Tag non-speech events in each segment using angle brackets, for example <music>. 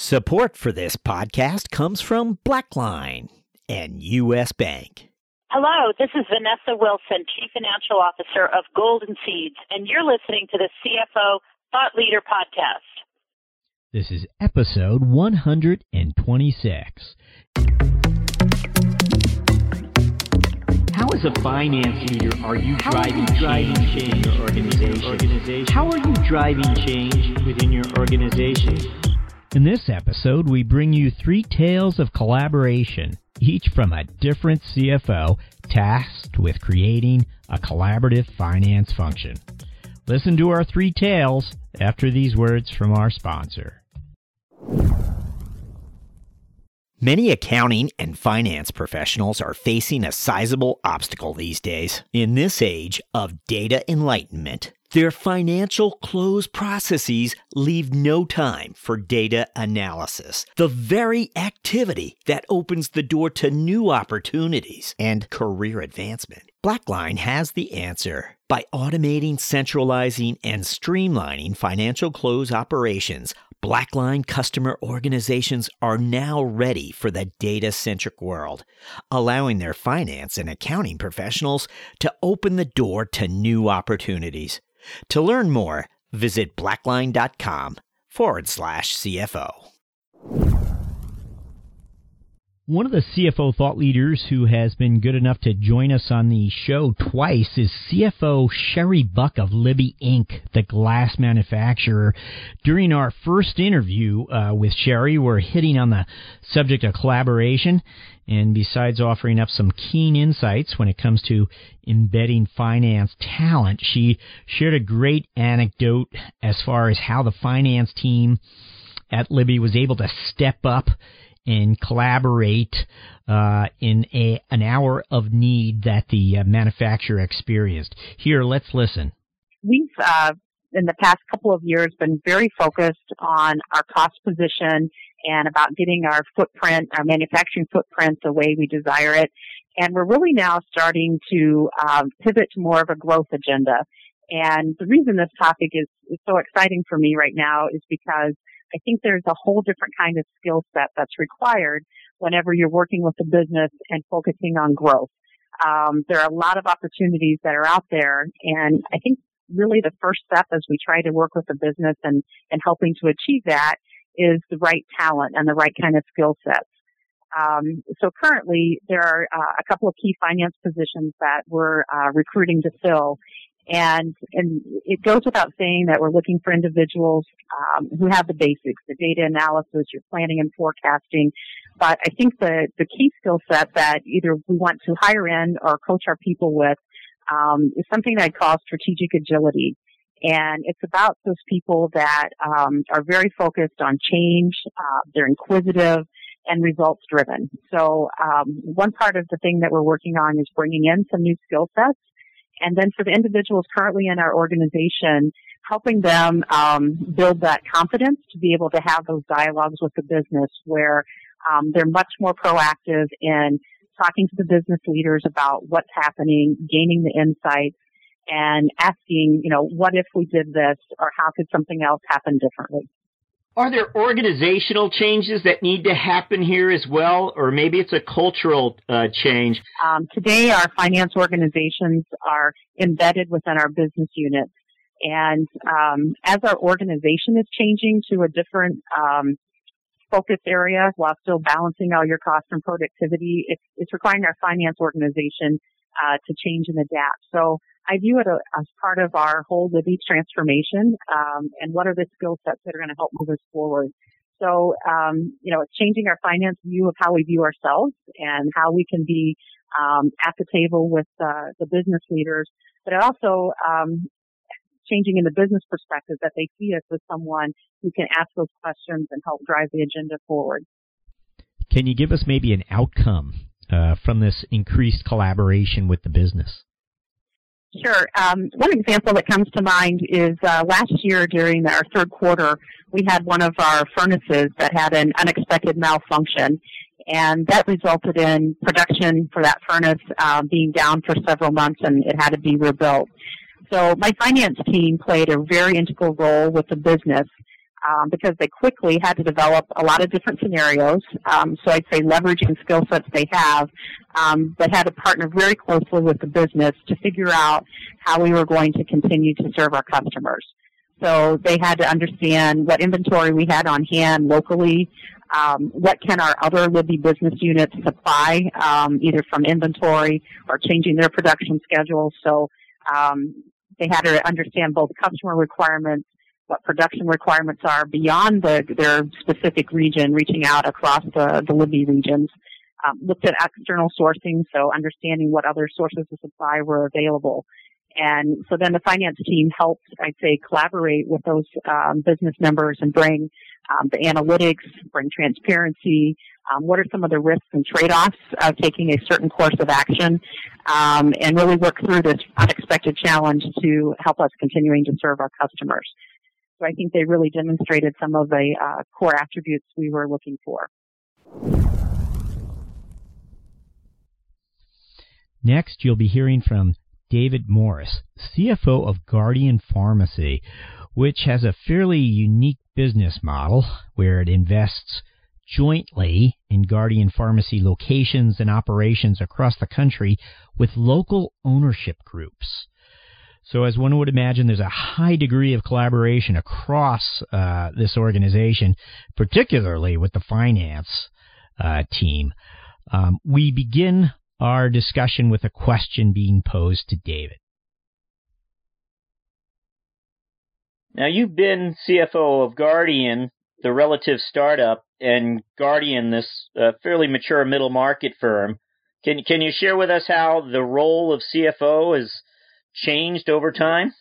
Support for this podcast comes from Blackline and U.S. Bank. Hello, this is Vanessa Wilson, Chief Financial Officer of Golden Seeds, and you're listening to the CFO Thought Leader Podcast. This is episode 126. How, as a finance leader, are you How driving, are you driving change, change in your organization? organization? How are you driving change within your organization? In this episode, we bring you three tales of collaboration, each from a different CFO tasked with creating a collaborative finance function. Listen to our three tales after these words from our sponsor. Many accounting and finance professionals are facing a sizable obstacle these days. In this age of data enlightenment, their financial close processes leave no time for data analysis, the very activity that opens the door to new opportunities and career advancement. Blackline has the answer. By automating, centralizing, and streamlining financial close operations, Blackline customer organizations are now ready for the data centric world, allowing their finance and accounting professionals to open the door to new opportunities. To learn more, visit blackline.com forward slash CFO. One of the CFO thought leaders who has been good enough to join us on the show twice is CFO Sherry Buck of Libbey Inc., the glass manufacturer. During our first interview uh, with Sherry, we're hitting on the subject of collaboration. And besides offering up some keen insights when it comes to embedding finance talent, she shared a great anecdote as far as how the finance team at Libbey was able to step up and collaborate uh, in a, an hour of need that the uh, manufacturer experienced. Here, let's listen. We've, uh, in the past couple of years, been very focused on our cost position and about getting our footprint, our manufacturing footprint the way we desire it. And we're really now starting to um, pivot to more of a growth agenda. And the reason this topic is, is so exciting for me right now is because I think there's a whole different kind of skill set that's required whenever you're working with a business and focusing on growth. Um, there are a lot of opportunities that are out there, and I think really the first step as we try to work with a business and, and helping to achieve that is the right talent and the right kind of skill sets. Um, so currently, there are uh, a couple of key finance positions that we're uh, recruiting to fill, and, and it goes without saying that we're looking for individuals um, who have the basics, the data analysis, your planning and forecasting. But I think the, the key skill set that either we want to hire in or coach our people with um, is something that I call strategic agility. And it's about those people that um, are very focused on change, uh, they're inquisitive, and results driven. So um, one part of the thing that we're working on is bringing in some new skill sets and then for the individuals currently in our organization, helping them um, build that confidence to be able to have those dialogues with the business where um, they're much more proactive in talking to the business leaders about what's happening, gaining the insights, and asking, you know, what if we did this or how could something else happen differently? Are there organizational changes that need to happen here as well, or maybe it's a cultural uh, change? Um, today, our finance organizations are embedded within our business units, and um, as our organization is changing to a different um, focus area while still balancing all your cost and productivity, it's, it's requiring our finance organization uh, to change and adapt. So I view it as part of our whole Libbey transformation, um, and what are the skill sets that are going to help move us forward. So, um, you know, it's changing our finance view of how we view ourselves and how we can be um, at the table with uh, the business leaders, but also um, changing in the business perspective that they see us as someone who can ask those questions and help drive the agenda forward. Can you give us maybe an outcome uh, from this increased collaboration with the business? Sure. Um, one example that comes to mind is uh, last year during our third quarter, we had one of our furnaces that had an unexpected malfunction, and that resulted in production for that furnace uh, being down for several months, and it had to be rebuilt. So my finance team played a very integral role with the business um, because they quickly had to develop a lot of different scenarios. Um, so I'd say leveraging skill sets they have, um, but had to partner very closely with the business to figure out how we were going to continue to serve our customers. So they had to understand what inventory we had on hand locally, um, what can our other Libbey business units supply, um, either from inventory or changing their production schedules. So um, they had to understand both customer requirements what production requirements are beyond the, their specific region, reaching out across the, the Libbey regions. Um, looked at external sourcing, so understanding what other sources of supply were available. And so then the finance team helped, I'd say, collaborate with those um, business members and bring um, the analytics, bring transparency. Um, what are some of the risks and trade-offs of taking a certain course of action, um, and really work through this unexpected challenge to help us continuing to serve our customers. So I think they really demonstrated some of the uh, core attributes we were looking for. Next, you'll be hearing from David Morris, CFO of Guardian Pharmacy, which has a fairly unique business model where it invests jointly in Guardian Pharmacy locations and operations across the country with local ownership groups. So, as one would imagine, there's a high degree of collaboration across uh, this organization, particularly with the finance uh, team. Um, we begin our discussion with a question being posed to David. Now, you've been CFO of Guardian, the relative startup, and Guardian, this uh, fairly mature middle market firm. Can can you share with us how the role of CFO is changed over time?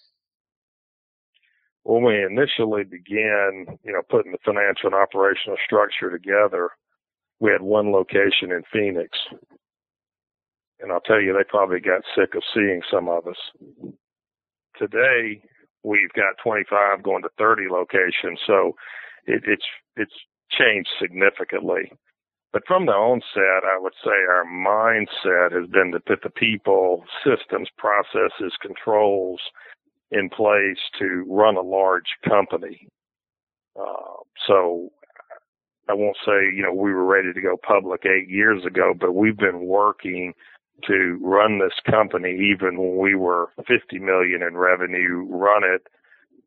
When we initially began, you know, putting the financial and operational structure together, we had one location in Phoenix. And I'll tell you, they probably got sick of seeing some of us. Today, we've got 25 going to 30 locations. So it, it's, it's changed significantly. But from the onset, I would say our mindset has been to put the people, systems, processes, controls in place to run a large company. Uh, so I won't say, you know, we were ready to go public eight years ago, but we've been working to run this company even when we were 50 million in revenue, run it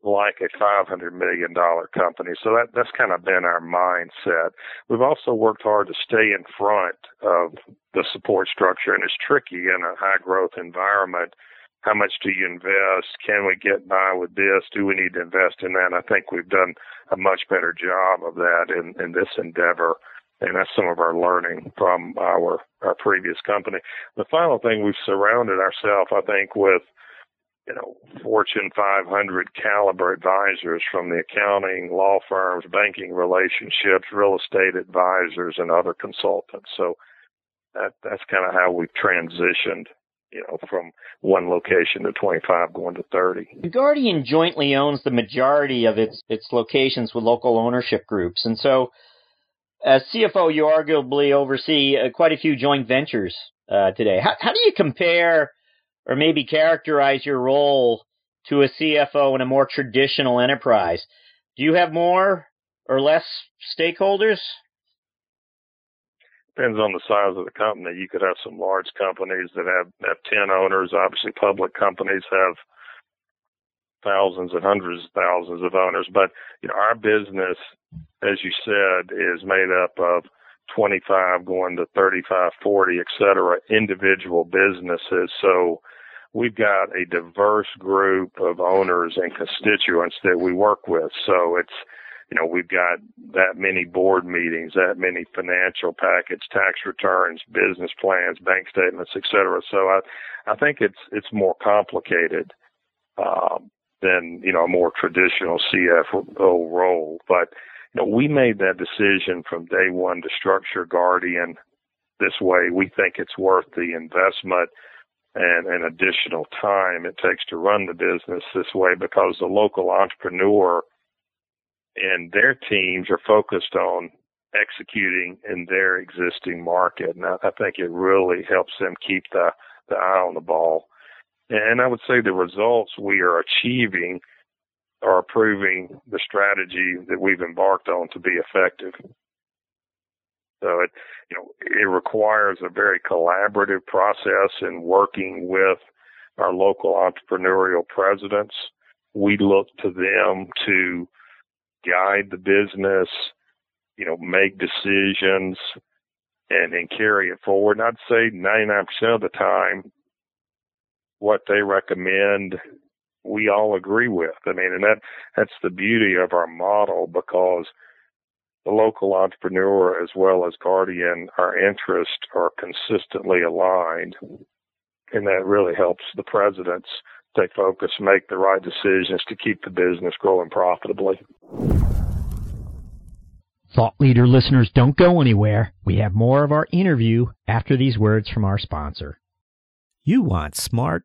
like a $500 million company. So that, that's kind of been our mindset. We've also worked hard to stay in front of the support structure and it's tricky in a high growth environment. How much do you invest? Can we get by with this? Do we need to invest in that? I think we've done a much better job of that in, in this endeavor. And that's some of our learning from our, our previous company. The final thing we've surrounded ourselves, I think, with you know, Fortune 500 caliber advisors from the accounting, law firms, banking relationships, real estate advisors, and other consultants. So that that's kind of how we've transitioned, you know, from one location to 25 going to 30. Guardian jointly owns the majority of its its locations with local ownership groups, and so as CFO, you arguably oversee uh, quite a few joint ventures uh, today. How, how do you compare? Or maybe characterize your role to a CFO in a more traditional enterprise? Do you have more or less stakeholders? Depends on the size of the company. You could have some large companies that have, have 10 owners. Obviously, public companies have thousands and hundreds of thousands of owners. But you know, our business, as you said, is made up of 25 going to 35, 40, et cetera, individual businesses. So we've got a diverse group of owners and constituents that we work with. So it's, you know, we've got that many board meetings, that many financial packets, tax returns, business plans, bank statements, et cetera. So I, I think it's, it's more complicated, um, than, you know, a more traditional CFO role. But, you know, we made that decision from day one to structure Guardian this way. We think it's worth the investment and, additional time it takes to run the business this way because the local entrepreneur and their teams are focused on executing in their existing market. And I, I think it really helps them keep the, the eye on the ball. And I would say the results we are achieving are proving the strategy that we've embarked on to be effective. So it, you know, it requires a very collaborative process in working with our local entrepreneurial presidents. We look to them to guide the business, you know, make decisions and, and carry it forward. And I'd say 99% of the time, what they recommend, we all agree with. I mean, and that, that's the beauty of our model because the local entrepreneur as well as Guardian, our interests are consistently aligned. And that really helps the presidents stay focused, make the right decisions to keep the business growing profitably. Thought leader listeners, don't go anywhere. We have more of our interview after these words from our sponsor. You want smart,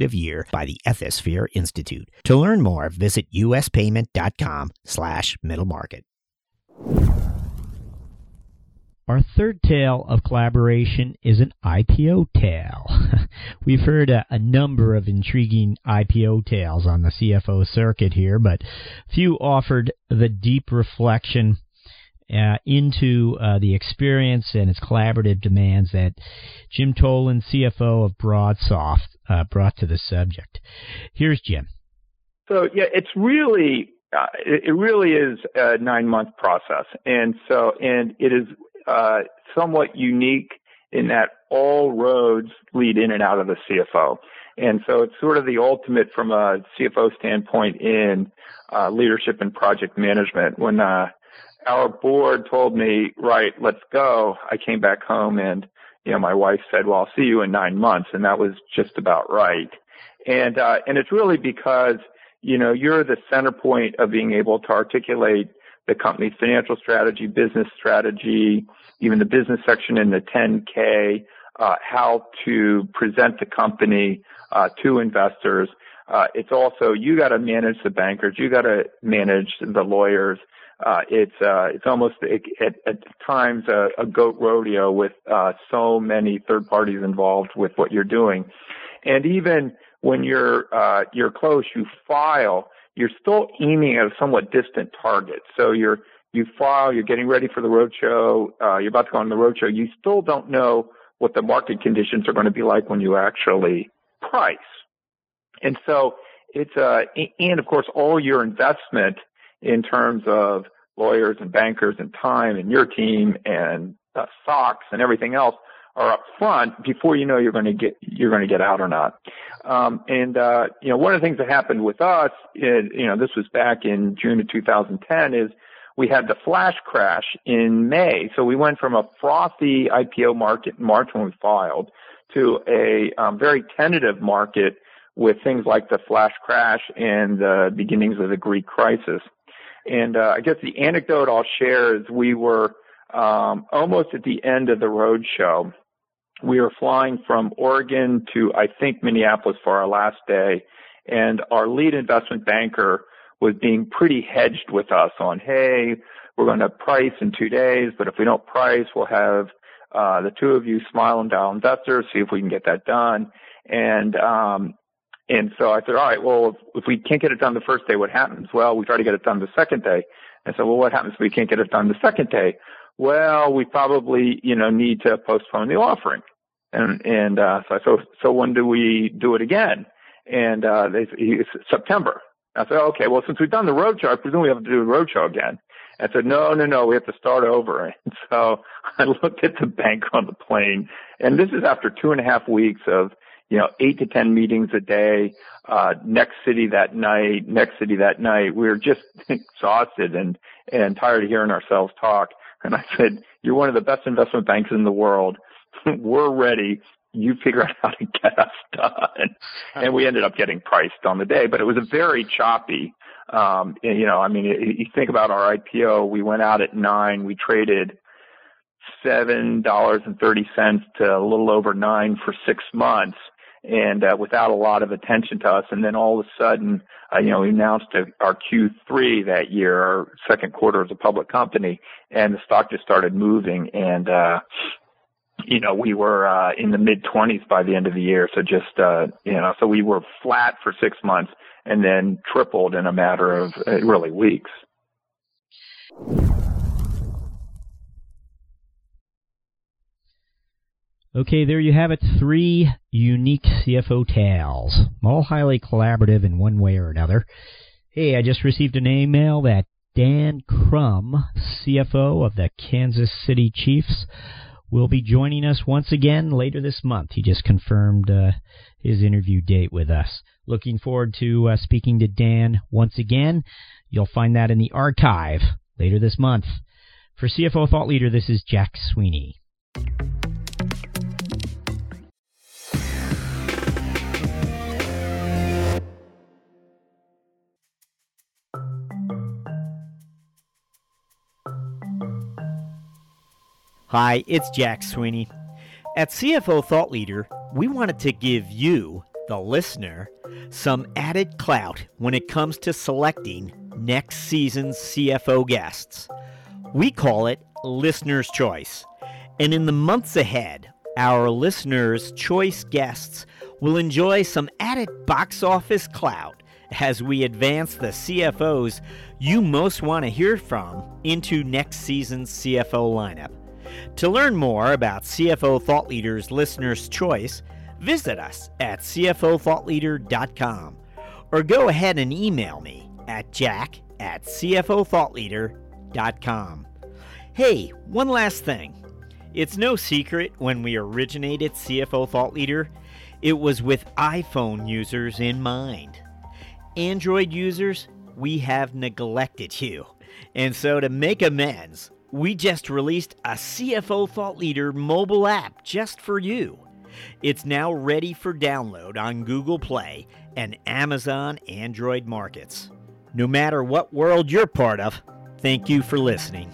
year by the Ethisphere Institute. To learn more, visit uspayment.com slash middle market. Our third tale of collaboration is an IPO tale. <laughs> We've heard a, a, number of intriguing IPO tales on the CFO circuit here, but few offered the deep reflection uh, into uh, the experience and its collaborative demands that Jim Tholen, CFO of BroadSoft, uh, brought to the subject. Here's Jim. So yeah, it's really uh, it really is a nine month process, and so and it is uh, somewhat unique in that all roads lead in and out of the CFO. And so it's sort of the ultimate from a CFO standpoint in uh, leadership and project management. When uh, our board told me, right, let's go. I came back home and, you know, my wife said, well, I'll see you in nine months. And that was just about right. And, uh, and it's really because, you know, you're the center point of being able to articulate the company's financial strategy, business strategy, even the business section in the 10K, uh, how to present the company, uh, to investors. Uh, it's also, you got to manage the bankers, you got to manage the lawyers, uh, it's uh, it's almost at, at times a, a goat rodeo with uh, so many third parties involved with what you're doing, and even when you're uh, you're close, you file. You're still aiming at a somewhat distant target. So you're you file. You're getting ready for the roadshow. Uh, you're about to go on the roadshow. You still don't know what the market conditions are going to be like when you actually price. And so it's uh, and of course all your investment in terms of lawyers and bankers and time and your team and uh, SOX and everything else are up front before you know you're going to get you're going to get out or not. Um, and uh, you know, one of the things that happened with us, is, you know, this was back in June of 2010, is we had the flash crash in May. So we went from a frothy IPO market in March when we filed to a um, very tentative market with things like the flash crash and the beginnings of the Greek crisis. And uh, I guess the anecdote I'll share is we were um, almost at the end of the road show. We were flying from Oregon to I think Minneapolis for our last day, and our lead investment banker was being pretty hedged with us on, hey, we're going to price in two days, but if we don't price, we'll have uh, the two of you smile and dial investors, see if we can get that done. And um, and so I said, all right, well, if, we can't get it done the first day, what happens? Well, we try to get it done the second day. I said, well, what happens if we can't get it done the second day? Well, we probably, you know, need to postpone the offering. And, and, uh, so I said, so when do we do it again? And, uh, they, he, September. I said, okay, well, since we've done the roadshow, I presume we have to do the roadshow again. I said, no, no, no, we have to start over. <laughs> And so I <laughs> looked at the bank on the plane, and this is after two and a half weeks of you know, eight to 10 meetings a day, uh, next city that night, next city that night. We were just <laughs> exhausted and, and tired of hearing ourselves talk. And I said, you're one of the best investment banks in the world. <laughs> we're ready. You figure out how to get us done. And we ended up getting priced on the day, but it was a very choppy, Um, you know, I mean, you think about our IPO, we went out at nine, we traded seven dollars and thirty cents to a little over nine for six months, and uh, without a lot of attention to us. And then all of a sudden, uh, you know, we announced our Q3 that year, our second quarter as a public company, and the stock just started moving. And uh, you know, we were uh, in the mid 20s by the end of the year. So just uh, you know, so we were flat for six months and then tripled in a matter of uh, really weeks. Okay, there you have it. Three unique CFO tales, all highly collaborative in one way or another. Hey, I just received an email that Dan Crumb, CFO of the Kansas City Chiefs, will be joining us once again later this month. He just confirmed uh, his interview date with us. Looking forward to uh, speaking to Dan once again. You'll find that in the archive later this month. For CFO Thought Leader, this is Jack Sweeney. Hi, it's Jack Sweeney. At CFO Thought Leader, we wanted to give you, the listener, some added clout when it comes to selecting next season's CFO guests. We call it Listener's Choice. And in the months ahead, our listeners' choice guests will enjoy some added box office clout as we advance the CFOs you most want to hear from into next season's CFO lineup. To learn more about CFO Thought Leader's Listener's Choice, visit us at CFOThoughtLeader.com or go ahead and email me at jack at CFOThoughtLeader.com. Hey, one last thing. It's no secret when we originated CFO Thought Leader, it was with iPhone users in mind. Android users, we have neglected you. And so to make amends, we just released a CFO Thought Leader mobile app just for you. It's now ready for download on Google Play and Amazon Android markets. No matter what world you're part of, thank you for listening.